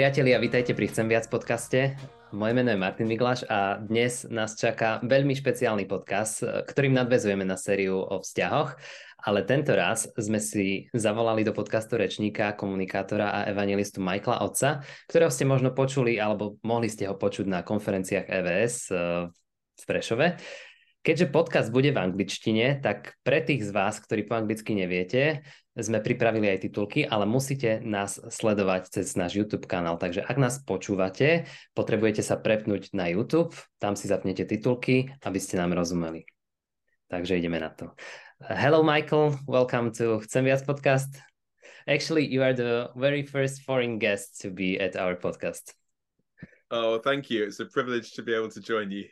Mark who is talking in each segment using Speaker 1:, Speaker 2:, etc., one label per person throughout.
Speaker 1: Priatelia, vítajte pri Chcem viac podcaste. Moje meno je Martin Migláš a dnes nás čaká veľmi špeciálny podcast, ktorým nadvezujeme na sériu o vzťahoch, ale tento raz sme si zavolali do podcastu rečníka, komunikátora a evangelistu Michaela Otca, ktorého ste možno počuli alebo mohli ste ho počuť na konferenciách EVS eh, v Prešove. Keďže podcast bude v angličtine, tak pre tých z vás, ktorí po anglicky neviete, sme pripravili aj titulky, ale musíte nás sledovať cez náš YouTube kanál. Takže ak nás počúvate, potrebujete sa prepnúť na YouTube, tam si zapnete titulky, aby ste nám rozumeli. Takže ideme na to. Hello Michael, welcome to Chcem viac podcast. Actually, you are the very first foreign guest to be at our podcast.
Speaker 2: Oh, thank you. It's a privilege to be able to join you.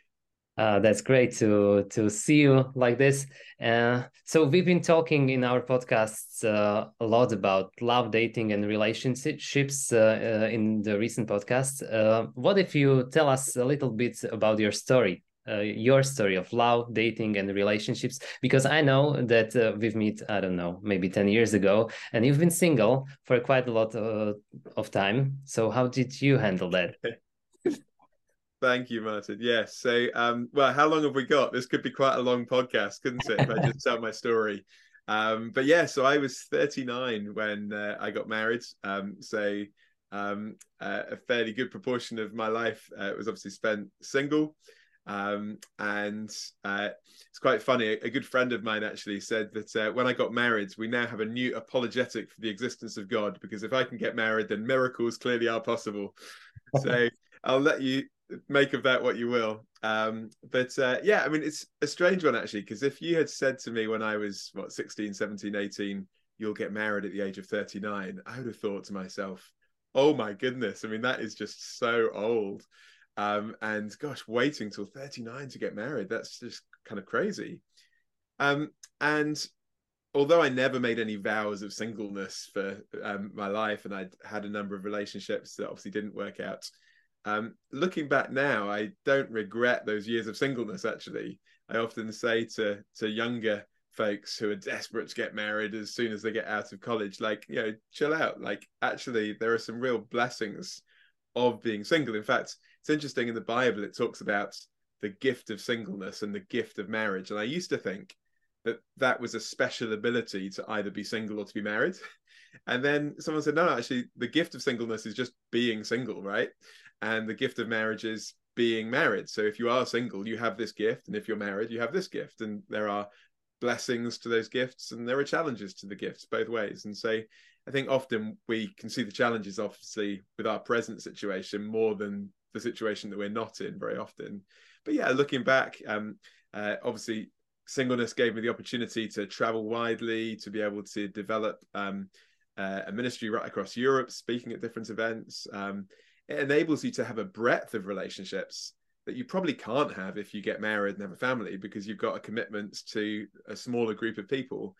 Speaker 1: Uh, that's great to to see you like this. Uh, so we've been talking in our podcasts uh, a lot about love, dating, and relationships uh, uh, in the recent podcasts. Uh, what if you tell us a little bit about your story? your story of love, dating, and relationships, because I know that we've met, I don't know, maybe 10 years ago, and you've been single for quite a lot of time. So, how did you handle that?
Speaker 2: Thank you, Martin. Yes. So, um, well, how long have we got? This could be quite a long podcast, couldn't it? If I just tell my story. Um, but yeah, so I was 39 when uh, I got married. Um, so, um, uh, a fairly good proportion of my life uh, was obviously spent single. Um, and uh, it's quite funny. A, a, good friend of mine actually said that uh, when I got married, we now have a new apologetic for the existence of God because if I can get married, then miracles clearly are possible. So I'll let you make of that what you will. Um, but uh, yeah, I mean, it's a strange one actually, because if you had said to me when I was, what, 16, 17, 18, you'll get married at the age of 39, I would have thought to myself, oh my goodness, I mean, that is just so old. Um, and gosh, waiting till 39 to get married, that's just kind of crazy. Um, and although I never made any vows of singleness for um, my life, and I'd had a number of relationships that obviously didn't work out, um, looking back now, I don't regret those years of singleness. Actually, I often say to to younger folks who are desperate to get married as soon as they get out of college, like you know, chill out. Like actually, there are some real blessings of being single. In fact, it's interesting in the Bible it talks about the gift of singleness and the gift of marriage. And I used to think that that was a special ability to either be single or to be married. And then someone said, no, no, actually, the gift of singleness is just being single, right? And the gift of marriage is being married. So if you are single you have this gift and if you're married you have this gift. And there are blessings to those gifts and there are challenges to the gifts both ways. And so i think often we can see the challenges obviously with our present situation more than the situation that we're not in very often. But yeah looking back um uh, obviously singleness gave me the opportunity to travel widely to be able to develop um, uh, a ministry right across europe speaking at different events um, it enables you to have a breadth of relationships that you probably can't have if you get married and have a family because you've got a commitment to a smaller group of people.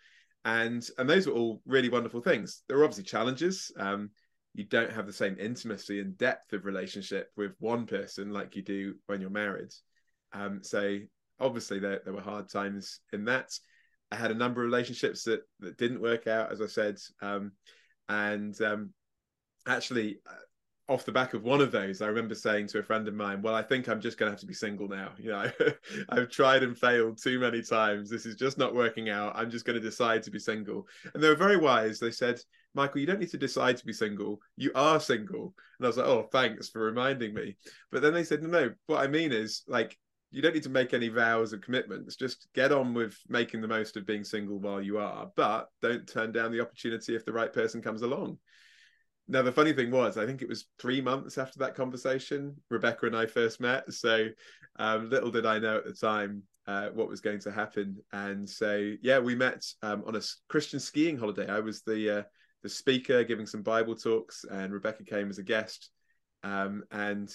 Speaker 2: And and those are all really wonderful things. There are obviously challenges. Um, you don't have the same intimacy and depth of relationship with one person like you do when you're married. Um, so obviously there, there were hard times in that. I had a number of relationships that that didn't work out as i said. Um, and um, actually off the back of one of those, I remember saying to a friend of mine, "Well, I think I'm just going to have to be single now. You know, I've tried and failed too many times. This is just not working out. I'm just going to decide to be single." And they were very wise. They said, "Michael, you don't need to decide to be single. You are single." And I was like, "Oh, thanks for reminding me." But then they said, "No, no. What I mean is, like, you don't need to make any vows or commitments. Just get on with making the most of being single while you are, but don't turn down the opportunity if the right person comes along." Now the funny thing was, I think it was three months after that conversation, Rebecca and I first met. So um, little did I know at the time uh, what was going to happen. And so yeah, we met um, on a Christian skiing holiday. I was the uh, the speaker giving some Bible talks, and Rebecca came as a guest. Um, and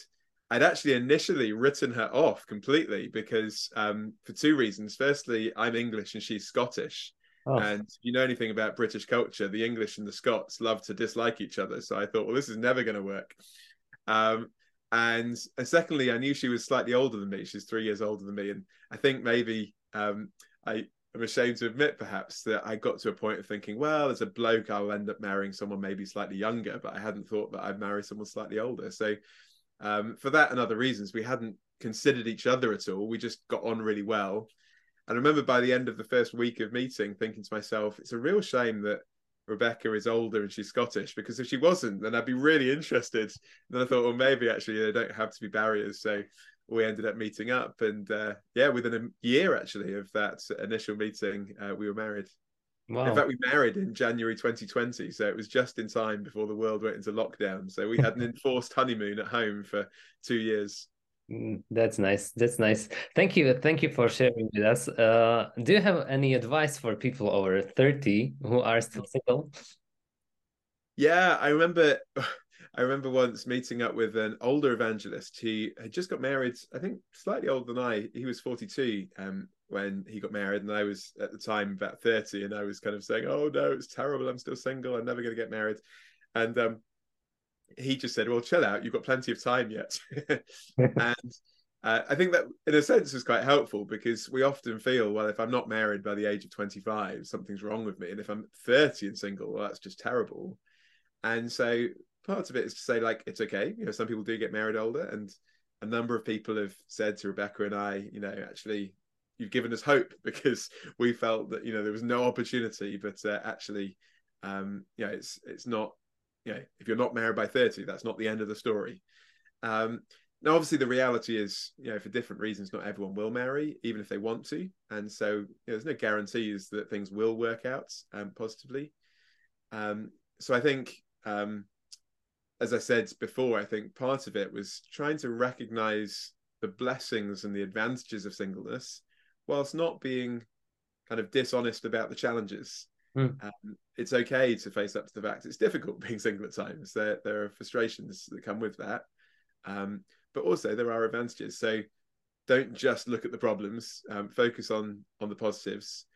Speaker 2: I'd actually initially written her off completely because um, for two reasons. Firstly, I'm English and she's Scottish. Oh. And you know anything about British culture, the English and the Scots love to dislike each other. So I thought, well, this is never going to work. Um, and, and secondly, I knew she was slightly older than me. She's three years older than me, and I think maybe um, I I'm ashamed to admit, perhaps, that I got to a point of thinking, well, as a bloke, I'll end up marrying someone maybe slightly younger, but I hadn't thought that I'd marry someone slightly older. So, um, for that and other reasons, we hadn't considered each other at all. We just got on really well. And I remember by the end of the first week of meeting, thinking to myself, it's a real shame that Rebecca is older and she's Scottish because if she wasn't, then I'd be really interested. And then I thought, well, maybe actually there don't have to be barriers. So we ended up meeting up, and uh, yeah, within a year actually of that initial meeting, uh, we were married. Wow. In fact, we married in January 2020, so it was just in time before the world went into lockdown. So we had an enforced honeymoon at home for two years.
Speaker 1: Mm, that's nice. That's nice. Thank you. Thank you for sharing with us. Uh, do you have any advice for people over 30 who are still single?
Speaker 2: Yeah, I remember I remember once meeting up with an older evangelist. He had just got married, I think slightly older than I. He was 42 um, when he got married, and I was at the time about 30, and I was kind of saying, Oh no, it's terrible. I'm still single. I'm never going to get married. And um, he just said, "Well, chill out. You've got plenty of time yet." and uh, I think that, in a sense, was quite helpful because we often feel, well, if I'm not married by the age of 25, something's wrong with me, and if I'm 30 and single, well, that's just terrible. And so, part of it is to say, like, it's okay. You know, some people do get married older, and a number of people have said to Rebecca and I, you know, actually, you've given us hope because we felt that you know there was no opportunity, but uh, actually, um, you know, it's it's not know, if you're not married by 30, that's not the end of the story. Um, now, obviously, the reality is, you know, for different reasons, not everyone will marry, even if they want to. And so, you know, there's no guarantees that things will work out um, positively. Um, so I think, um, as I said before, I think part of it was trying to recognize the blessings and the advantages of singleness whilst not being kind of dishonest about the challenges. Mm. Um, it's okay to face up to the fact it's difficult being single at times. There, there are frustrations that come with that, um, but also there are advantages. So don't just look at the problems. Um, focus on on the positives.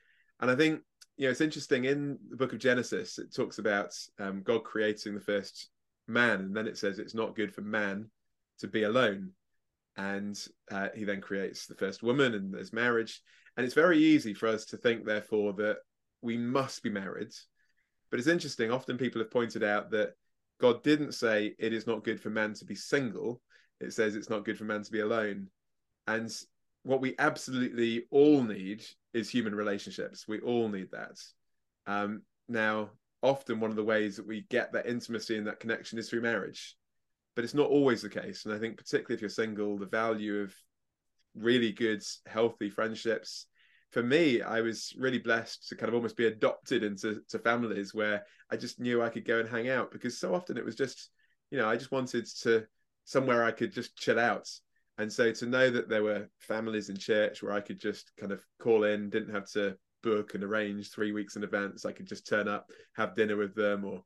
Speaker 2: And I think you know it's interesting in the book of Genesis. It talks about um, God creating the first man, and then it says it's not good for man to be alone. And uh, he then creates the first woman, and there's marriage. And it's very easy for us to think, therefore, that we must be married. But it's interesting, often people have pointed out that God didn't say it is not good for man to be single, it says it's not good for man to be alone. And what we absolutely all need is human relationships. We all need that. Um, now, often one of the ways that we get that intimacy and that connection is through marriage, but it's not always the case. And I think, particularly if you're single, the value of really good, healthy friendships for me, I was really blessed to kind of almost be adopted into to families where I just knew I could go and hang out because so often it was just, you know, I just wanted to somewhere I could just chill out. And so to know that there were families in church where I could just kind of call in, didn't have to book and arrange three weeks in advance. I could just turn up, have dinner with them or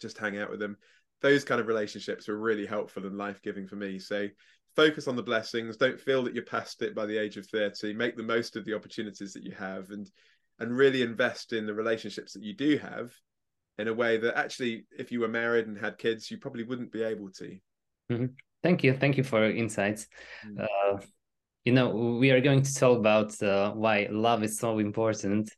Speaker 2: just hang out with them. Those kind of relationships were really helpful and life giving for me. So focus on the blessings don't feel that you're past it by the age of 30 make the most of the opportunities that you have and and really invest in the relationships that you do have in a way that actually if you were married and had kids you probably wouldn't be able to
Speaker 1: mm-hmm. thank you thank you for your insights mm-hmm. uh, you know we are going to talk about uh, why love is so important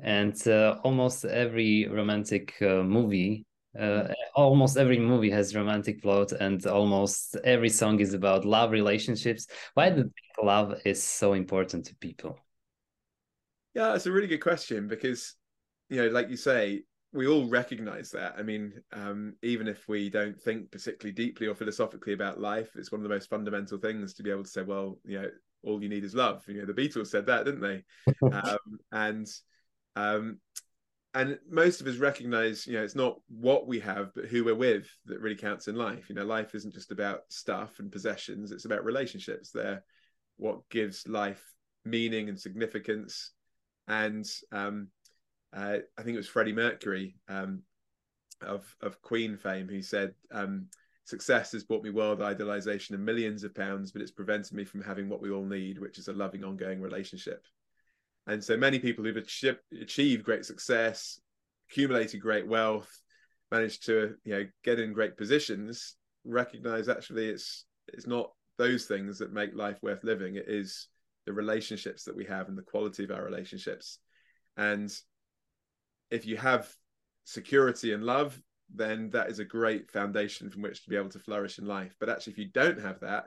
Speaker 1: and uh, almost every romantic uh, movie uh, almost every movie has romantic plot and almost every song is about love relationships. Why do love is so important to people?
Speaker 2: Yeah it's a really good question because you know like you say we all recognize that. I mean um, even if we don't think particularly deeply or philosophically about life it's one of the most fundamental things to be able to say well you know all you need is love. You know the beatles said that didn't they? Um, and um, and most of us recognize you know it's not what we have but who we're with that really counts in life. You know life isn't just about stuff and possessions. It's about relationships. They're what gives life meaning and significance. And um, uh, i think it was freddie mercury um, of of queen fame who said um, success has brought me world idolization and millions of pounds but it's prevented me from having what we all need which is a loving ongoing relationship and so many people who've achieved great success, accumulated great wealth, managed to you know get in great positions, recognize actually it's it's not those things that make life worth living. It is the relationships that we have and the quality of our relationships. And if you have security and love, then that is a great foundation from which to be able to flourish in life. But actually, if you don't have that,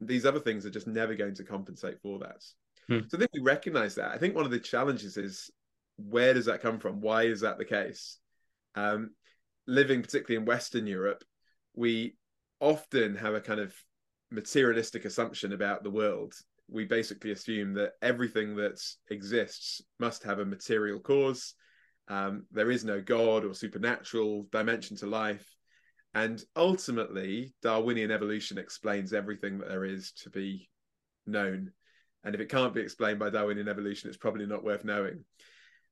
Speaker 2: these other things are just never going to compensate for that. Hmm. So I think we recognize that. I think one of the challenges is where does that come from? Why is that the case? Um, living particularly in Western Europe, we often have a kind of materialistic assumption about the world. We basically assume that everything that exists must have a material cause. Um, there is no God or supernatural dimension to life. And ultimately, Darwinian evolution explains everything that there is to be known. And if it can't be explained by Darwinian evolution, it's probably not worth knowing.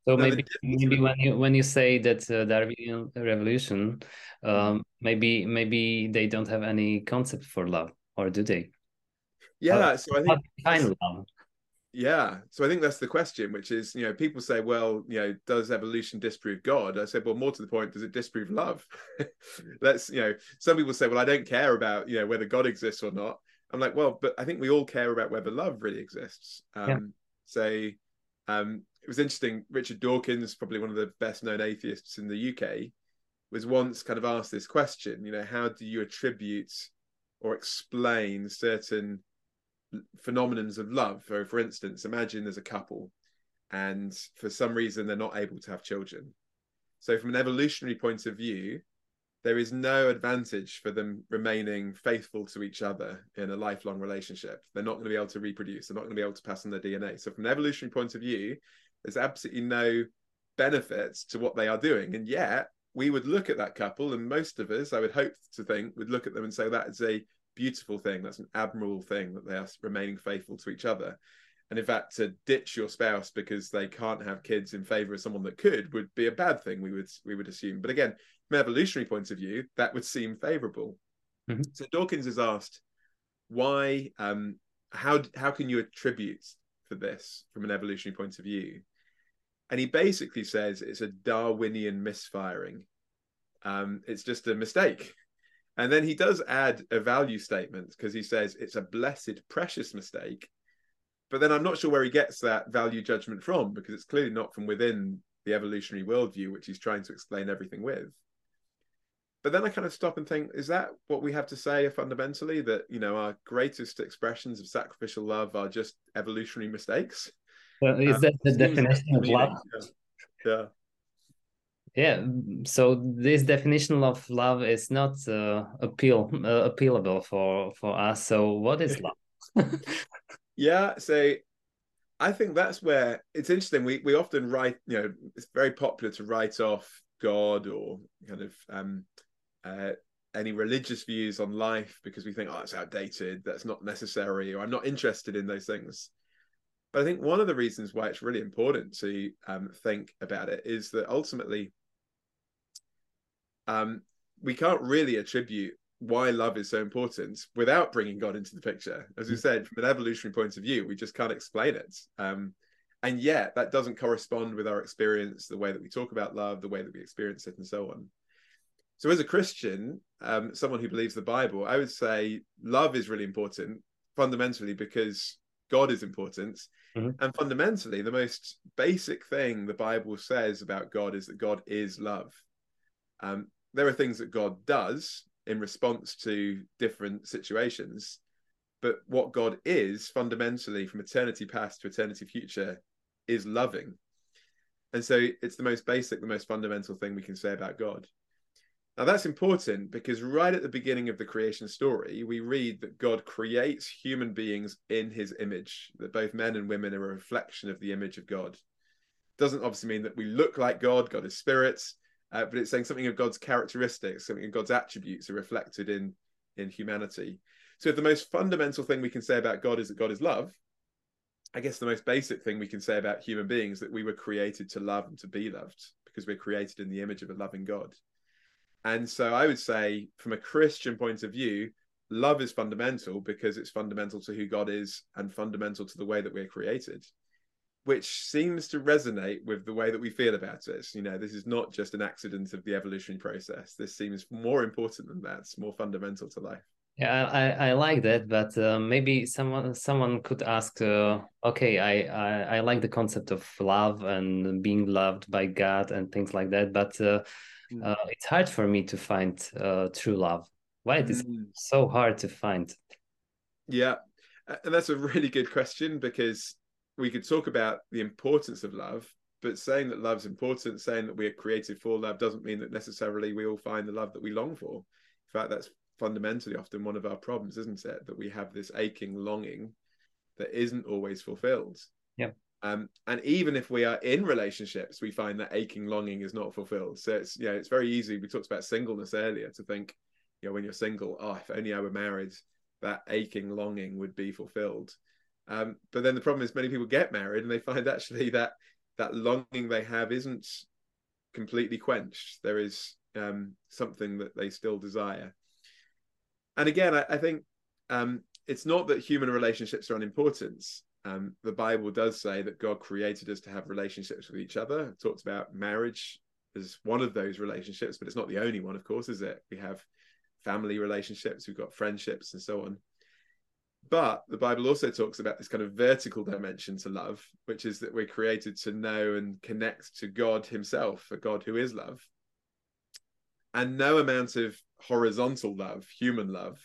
Speaker 1: So now maybe maybe when you when you say that uh, Darwinian revolution, um, maybe maybe they don't have any concept for love, or do they?
Speaker 2: Yeah, uh, so I think
Speaker 1: kind of love.
Speaker 2: Yeah, so I think that's the question, which is, you know, people say, well, you know, does evolution disprove God? I said, well, more to the point, does it disprove love? Let's, you know, some people say, well, I don't care about, you know, whether God exists or not. I'm like, well, but I think we all care about whether love really exists. Um, yeah. So, um, it was interesting. Richard Dawkins, probably one of the best known atheists in the UK, was once kind of asked this question. You know, how do you attribute or explain certain phenomenons of love. So, for instance, imagine there's a couple and for some reason they're not able to have children. So, from an evolutionary point of view, there is no advantage for them remaining faithful to each other in a lifelong relationship. They're not going to be able to reproduce, they're not going to be able to pass on their DNA. So, from an evolutionary point of view, there's absolutely no benefits to what they are doing. And yet, we would look at that couple, and most of us, I would hope to think, would look at them and say that is a beautiful thing. That's an admirable thing that they are remaining faithful to each other. And in fact, to ditch your spouse because they can't have kids in favor of someone that could would be a bad thing. We would we would assume. But again, from an evolutionary point of view, that would seem favorable. Mm-hmm. So Dawkins is asked why, um, how how can you attribute for this from an evolutionary point of view? And he basically says it's a Darwinian misfiring. Um, it's just a mistake. And then he does add a value statement because he says it's a blessed, precious mistake. But then I'm not sure where he gets that value judgment from because it's clearly not from within the evolutionary worldview, which he's trying to explain everything with. But then I kind of stop and think, is that what we have to say fundamentally? That, you know, our greatest expressions of sacrificial love are just evolutionary mistakes?
Speaker 1: Well, is um, that the definition of love?
Speaker 2: Yeah. yeah
Speaker 1: yeah so this definition of love is not uh, appeal uh, appealable for for us so what is love
Speaker 2: yeah so i think that's where it's interesting we we often write you know it's very popular to write off god or kind of um uh, any religious views on life because we think oh it's outdated that's not necessary or i'm not interested in those things but I think one of the reasons why it's really important to um, think about it is that ultimately um, we can't really attribute why love is so important without bringing God into the picture. As we mm. said, from an evolutionary point of view, we just can't explain it. Um, and yet, that doesn't correspond with our experience, the way that we talk about love, the way that we experience it, and so on. So, as a Christian, um, someone who believes the Bible, I would say love is really important fundamentally because God is important. Mm-hmm. And fundamentally, the most basic thing the Bible says about God is that God is love. Um, there are things that God does in response to different situations, but what God is fundamentally from eternity past to eternity future is loving. And so it's the most basic, the most fundamental thing we can say about God. Now that's important because right at the beginning of the creation story, we read that God creates human beings in his image, that both men and women are a reflection of the image of God. Doesn't obviously mean that we look like God, God is spirit, uh, but it's saying something of God's characteristics, something of God's attributes are reflected in in humanity. So, if the most fundamental thing we can say about God is that God is love, I guess the most basic thing we can say about human beings that we were created to love and to be loved because we're created in the image of a loving God. And so, I would say, from a Christian point of view, love is fundamental because it's fundamental to who God is and fundamental to the way that we're created which seems to resonate with the way that we feel about it. You know, this is not just an accident of the evolutionary process. This seems more important than that. It's more fundamental to life.
Speaker 1: Yeah, I, I like that, but uh, maybe someone someone could ask, uh, okay, I, I I like the concept of love and being loved by God and things like that, but uh, mm. uh, it's hard for me to find uh, true love. Why it is mm. so hard to find?
Speaker 2: Yeah, and that's a really good question because we could talk about the importance of love, but saying that love's important, saying that we are created for love, doesn't mean that necessarily we all find the love that we long for. In fact, that's fundamentally often one of our problems, isn't it? That we have this aching longing that isn't always fulfilled.
Speaker 1: Yeah.
Speaker 2: Um, and even if we are in relationships, we find that aching longing is not fulfilled. So it's yeah, it's very easy. We talked about singleness earlier to think, you know, when you're single, oh, if only I were married, that aching longing would be fulfilled. Um, but then the problem is many people get married and they find actually that that longing they have isn't completely quenched. There is um, something that they still desire and again, I, I think um, it's not that human relationships are unimportant. Um, the Bible does say that God created us to have relationships with each other. It talks about marriage as one of those relationships, but it's not the only one, of course, is it? We have family relationships, we've got friendships, and so on. But the Bible also talks about this kind of vertical dimension to love, which is that we're created to know and connect to God Himself, a God who is love. And no amount of horizontal love, human love,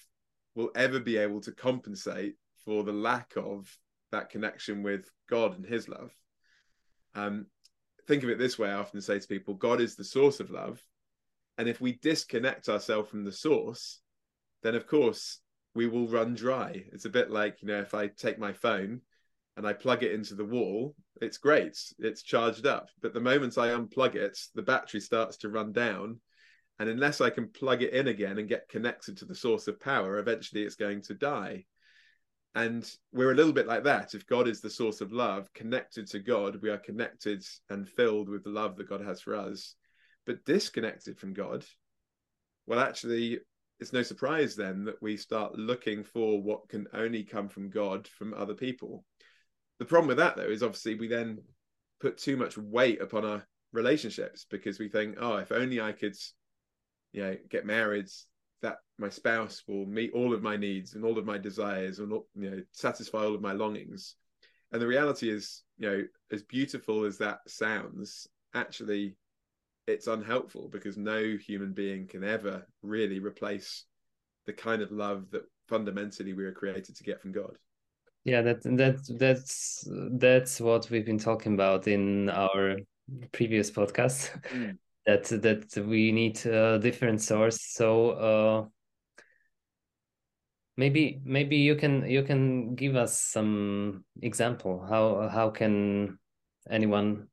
Speaker 2: will ever be able to compensate for the lack of that connection with God and His love. Um, think of it this way I often say to people God is the source of love. And if we disconnect ourselves from the source, then of course we will run dry. It's a bit like, you know, if I take my phone and I plug it into the wall, it's great, it's charged up. But the moment I unplug it, the battery starts to run down and unless I can plug it in again and get connected to the source of power, eventually it's going to die. And we're a little bit like that. If God is the source of love, connected to God, we are connected and filled with the love that God has for us. But disconnected from God, well, actually, it's no surprise then that we start looking for what can only come from God from other people. The problem with that, though, is obviously we then put too much weight upon our relationships because we think, oh, if only I could you know get married that my spouse will meet all of my needs and all of my desires and you know satisfy all of my longings. And the reality is you know as beautiful as that sounds actually it's unhelpful because no human being can ever really replace the kind of love that fundamentally we were created to get from god.
Speaker 1: Yeah that that that's that's what we've been talking about in our previous podcast. Mm that that we need a different source. So uh, maybe maybe you can you can give us some example how how can anyone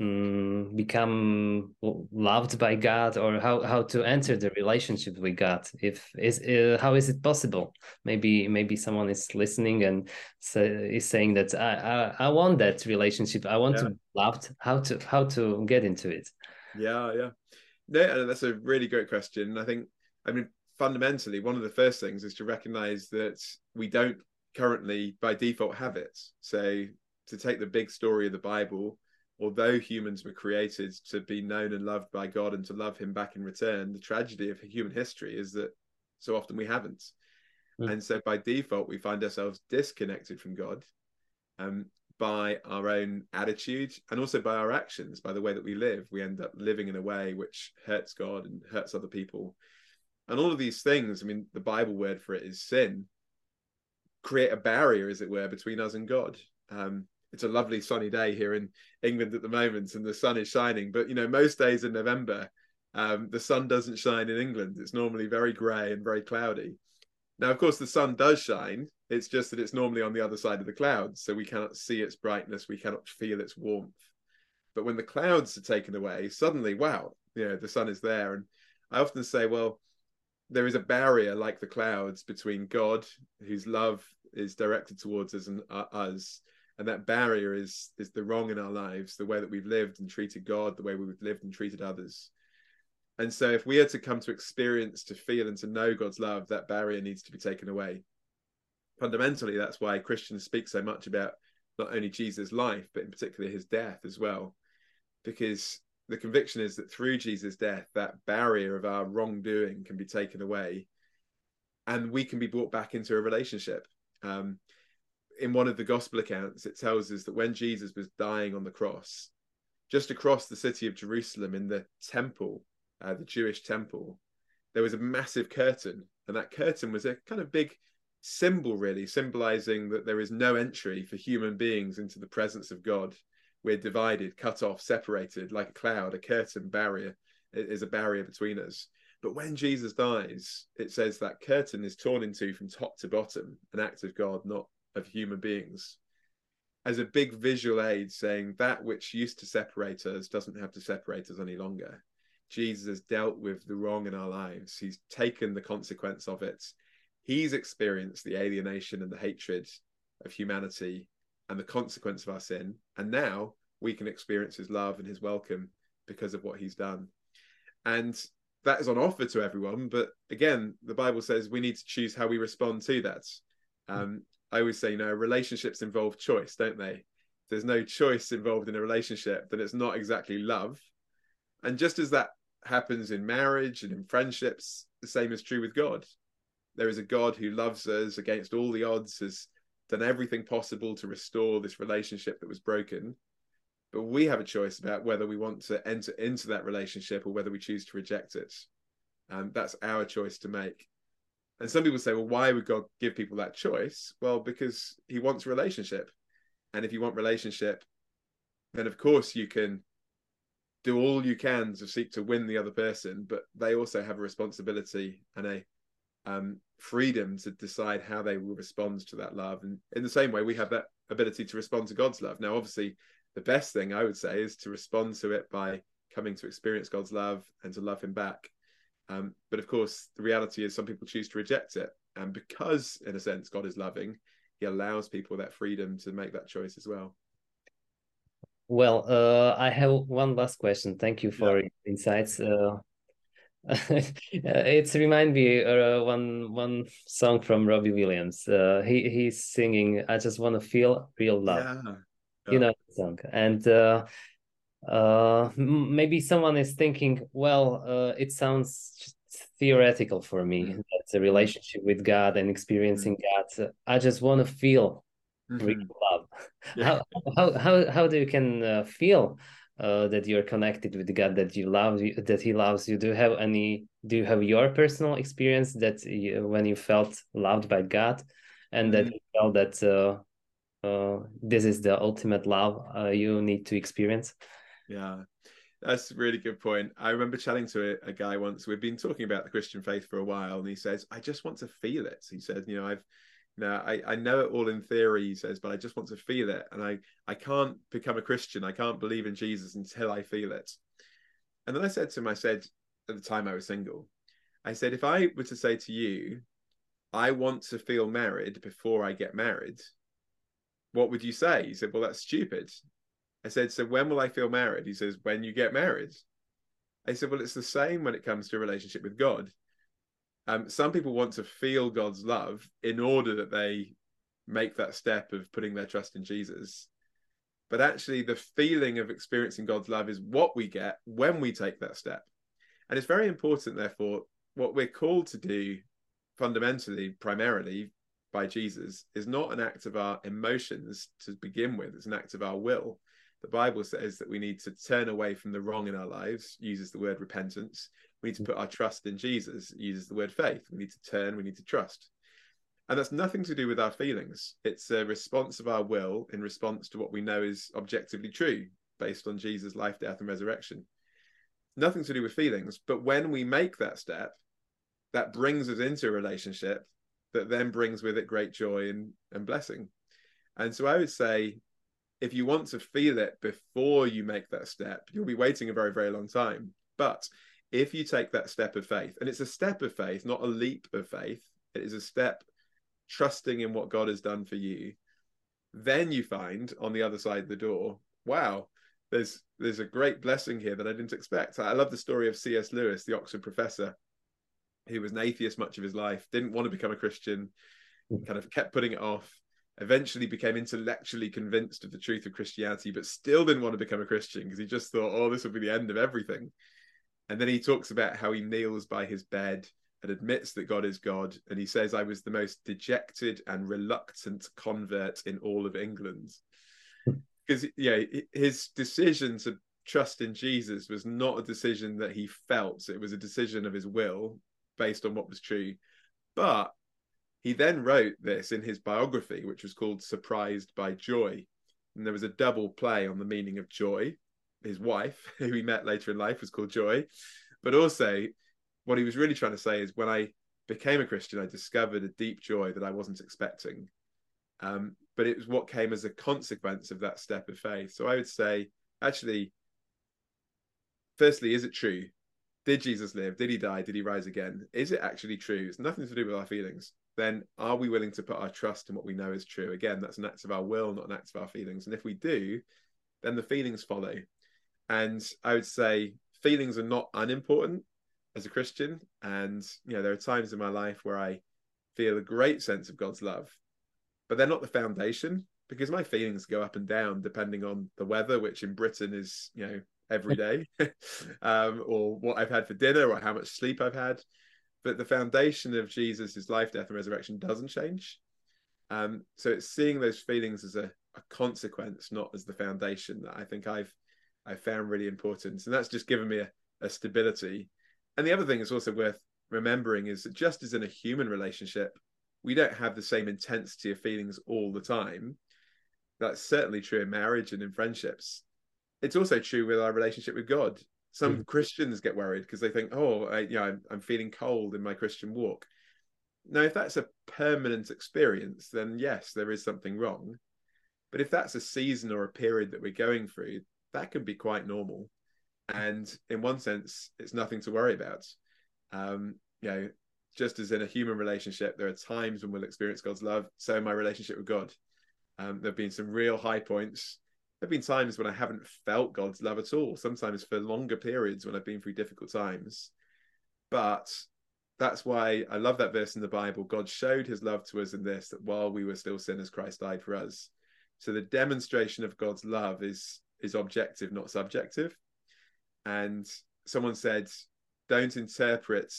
Speaker 1: um, become loved by god or how how to enter the relationship with god? If is uh, how is it possible? Maybe maybe someone is listening and say, is saying that I, I i want that relationship. I want yeah. to be loved. How to how to get into it
Speaker 2: yeah, yeah. No, that's a really great question. I think, I mean, fundamentally, one of the first things is to recognize that we don't currently, by default, have it. So, to take the big story of the Bible, although humans were created to be known and loved by God and to love Him back in return, the tragedy of human history is that so often we haven't. Mm. And so, by default, we find ourselves disconnected from God. Um, by our own attitude and also by our actions, by the way that we live. We end up living in a way which hurts God and hurts other people. And all of these things, I mean, the Bible word for it is sin, create a barrier, as it were, between us and God. Um, it's a lovely sunny day here in England at the moment, and the sun is shining. But you know, most days in November, um, the sun doesn't shine in England. It's normally very grey and very cloudy. Now, of course, the sun does shine, it's just that it's normally on the other side of the clouds, so we cannot see its brightness, we cannot feel its warmth. But when the clouds are taken away, suddenly, wow, you know, the sun is there. And I often say, well, there is a barrier like the clouds between God, whose love is directed towards us and uh, us, and that barrier is is the wrong in our lives, the way that we've lived and treated God, the way we've lived and treated others. And so, if we are to come to experience, to feel, and to know God's love, that barrier needs to be taken away fundamentally, that's why Christians speak so much about not only Jesus' life, but in particular his death as well. Because the conviction is that through Jesus' death, that barrier of our wrongdoing can be taken away. and we can be brought back into a relationship. Um, in one of the gospel accounts, it tells us that when Jesus was dying on the cross, just across the city of Jerusalem in the temple, uh, the Jewish temple, there was a massive curtain, and that curtain was a kind of big symbol, really, symbolizing that there is no entry for human beings into the presence of God. We're divided, cut off, separated, like a cloud, a curtain barrier is a barrier between us. But when Jesus dies, it says that curtain is torn into from top to bottom, an act of God, not of human beings. As a big visual aid saying that which used to separate us doesn't have to separate us any longer. Jesus has dealt with the wrong in our lives. He's taken the consequence of it. He's experienced the alienation and the hatred of humanity and the consequence of our sin. And now we can experience his love and his welcome because of what he's done. And that is on offer to everyone. But again, the Bible says we need to choose how we respond to that. Um, I always say, you know, relationships involve choice, don't they? If there's no choice involved in a relationship, then it's not exactly love. And just as that happens in marriage and in friendships, the same is true with God. There is a God who loves us against all the odds, has done everything possible to restore this relationship that was broken. But we have a choice about whether we want to enter into that relationship or whether we choose to reject it. And that's our choice to make. And some people say, well, why would God give people that choice? Well, because he wants relationship. And if you want relationship, then of course you can do all you can to seek to win the other person, but they also have a responsibility and a um, freedom to decide how they will respond to that love. And in the same way, we have that ability to respond to God's love. Now, obviously, the best thing I would say is to respond to it by coming to experience God's love and to love Him back. Um, but of course, the reality is some people choose to reject it. And because, in a sense, God is loving, He allows people that freedom to make that choice as well.
Speaker 1: Well, uh, I have one last question. Thank you for yeah. insights. Uh, it's remind me uh, one one song from Robbie Williams. Uh, he he's singing "I Just Want to Feel Real Love." Yeah. You know the song, and uh, uh, maybe someone is thinking, well, uh, it sounds theoretical for me. Mm-hmm. That's a relationship with God and experiencing mm-hmm. God. I just want to feel mm-hmm. love. Yeah. How, how how how do you can uh, feel uh, that you're connected with God, that you love, that He loves you? Do you have any? Do you have your personal experience that you, when you felt loved by God, and mm-hmm. that you felt that uh, uh, this is the ultimate love uh, you need to experience?
Speaker 2: Yeah, that's a really good point. I remember chatting to a, a, guy once. We've been talking about the Christian faith for a while, and he says, "I just want to feel it." He said, "You know, I've, know, I, I know it all in theory." He says, "But I just want to feel it, and I I can't become a Christian. I can't believe in Jesus until I feel it." And then I said to him, I said at the time I was single, I said, if I were to say to you, I want to feel married before I get married, what would you say? He said, Well, that's stupid. I said, So when will I feel married? He says, When you get married. I said, Well, it's the same when it comes to a relationship with God. Um, some people want to feel God's love in order that they make that step of putting their trust in Jesus. But actually, the feeling of experiencing God's love is what we get when we take that step. And it's very important, therefore, what we're called to do fundamentally, primarily by Jesus, is not an act of our emotions to begin with, it's an act of our will the Bible says that we need to turn away from the wrong in our lives, uses the word repentance. We need to mm. put our trust in Jesus, uses the word faith. We need to turn, we need to trust. And that's nothing to do with our feelings. It's a response of our will in response to what we know is objectively true based on Jesus' life, death, and resurrection. Nothing to do with feelings. But when we make that step, that brings us into a relationship that then brings with it great joy and, and blessing. And so I would say if you want to feel it before you make that step, you'll be waiting a very, very long time. But if you take that step of faith, and it's a step of faith, not a leap of faith, it is a step trusting in what God has done for you, then you find on the other side of the door, wow, there's there's a great blessing here that I didn't expect. I love the story of C.S. Lewis, the Oxford professor, who was an atheist much of his life, didn't want to become a Christian, hmm. kind of kept putting it off eventually became intellectually convinced of the truth of Christianity, but still didn't want to become a Christian because he just thought, oh, this will be the end of everything. And then he talks about how he kneels by his bed and admits that God is God. And he says, I was the most dejected and reluctant convert in all of England. Because, yeah, his decision to trust in Jesus was not a decision that he felt, it was a decision of his will based on what was true. But he then wrote this in his biography, which was called Surprised by Joy. And there was a double play on the meaning of joy. His wife, who he met later in life, was called Joy. But also, what he was really trying to say is when I became a Christian, I discovered a deep joy that I wasn't expecting. Um, but it was what came as a consequence of that step of faith. So I would say, actually, firstly, is it true? Did Jesus live? Did he die? Did he rise again? Is it actually true? It's nothing to do with our feelings. Then are we willing to put our trust in what we know is true? Again, that's an act of our will, not an act of our feelings. And if we do, then the feelings follow. And I would say feelings are not unimportant as a Christian. And, you know, there are times in my life where I feel a great sense of God's love, but they're not the foundation because my feelings go up and down depending on the weather, which in Britain is, you know, every day, um, or what I've had for dinner or how much sleep I've had. But the foundation of Jesus' life, death, and resurrection doesn't change. Um, so it's seeing those feelings as a, a consequence, not as the foundation that I think I've I found really important. And that's just given me a, a stability and the other thing that's also worth remembering is that just as in a human relationship, we don't have the same intensity of feelings all the time. That's certainly true in marriage and in friendships. It's also true with our relationship with God. Some mm. Christians get worried because they think, "Oh, I, you know, I'm, I'm feeling cold in my Christian walk." Now, if that's a permanent experience, then yes, there is something wrong. But if that's a season or a period that we're going through, that can be quite normal. And in one sense it's nothing to worry about. Um you know just as in a human relationship there are times when we'll experience god's love. So in my relationship with god um, there have been some real high points. There have been times when i haven't felt god's love at all sometimes for longer periods when i've been through difficult times. But that's why i love that verse in the bible. God showed his love to us in this that while we were still sinners christ died for us. So the demonstration of god's love is is objective not subjective and someone said, don't interpret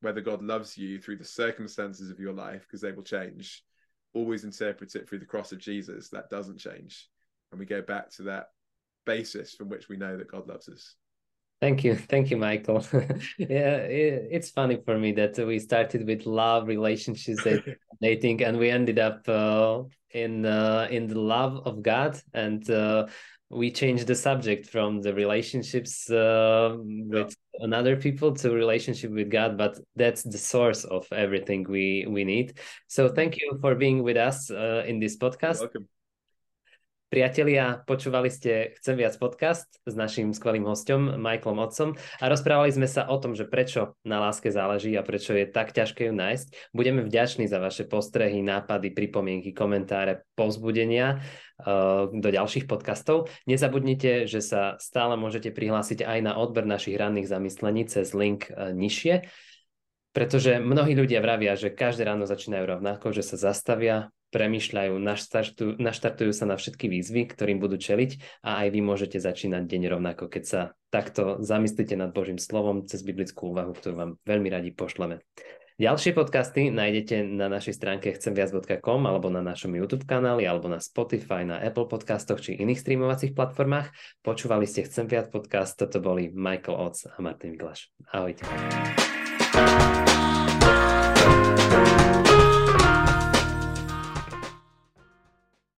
Speaker 2: whether God loves you through the circumstances of your life because they will change. Always interpret it through the cross of Jesus. That doesn't change. And we go back to that basis from which we know that God loves us.
Speaker 1: Thank you, thank you, Michael. yeah, it, it's funny for me that we started with love, relationships, dating, and we ended up uh, in uh, in the love of God, and uh, we changed the subject from the relationships uh, with yeah. another people to relationship with God, but that's the source of everything we we need. So thank you for being with us uh, in this podcast.
Speaker 2: You're welcome.
Speaker 1: Priatelia, počúvali ste Chcem viac podcast s našim skvelým hostom Michaelom Otcom a rozprávali sme sa o tom, že prečo na láske záleží a prečo je tak ťažké ju nájsť. Budeme vďační za vaše postrehy, nápady, pripomienky, komentáre, povzbudenia uh, do ďalších podcastov. Nezabudnite, že sa stále môžete prihlásiť aj na odber našich ranných zamyslení cez link uh, nižšie pretože mnohí ľudia vravia, že každé ráno začínajú rovnako, že sa zastavia, premyšľajú, naštartujú, naštartujú sa na všetky výzvy, ktorým budú čeliť a aj vy môžete začínať deň rovnako, keď sa takto zamyslíte nad Božím slovom cez biblickú úvahu, ktorú vám veľmi radi pošleme. Ďalšie podcasty nájdete na našej stránke chcemviac.com alebo na našom YouTube kanáli alebo na Spotify, na Apple podcastoch či iných streamovacích platformách. Počúvali ste Chcem viac podcast, toto boli Michael Oates a Martin Glaš. Ahojte.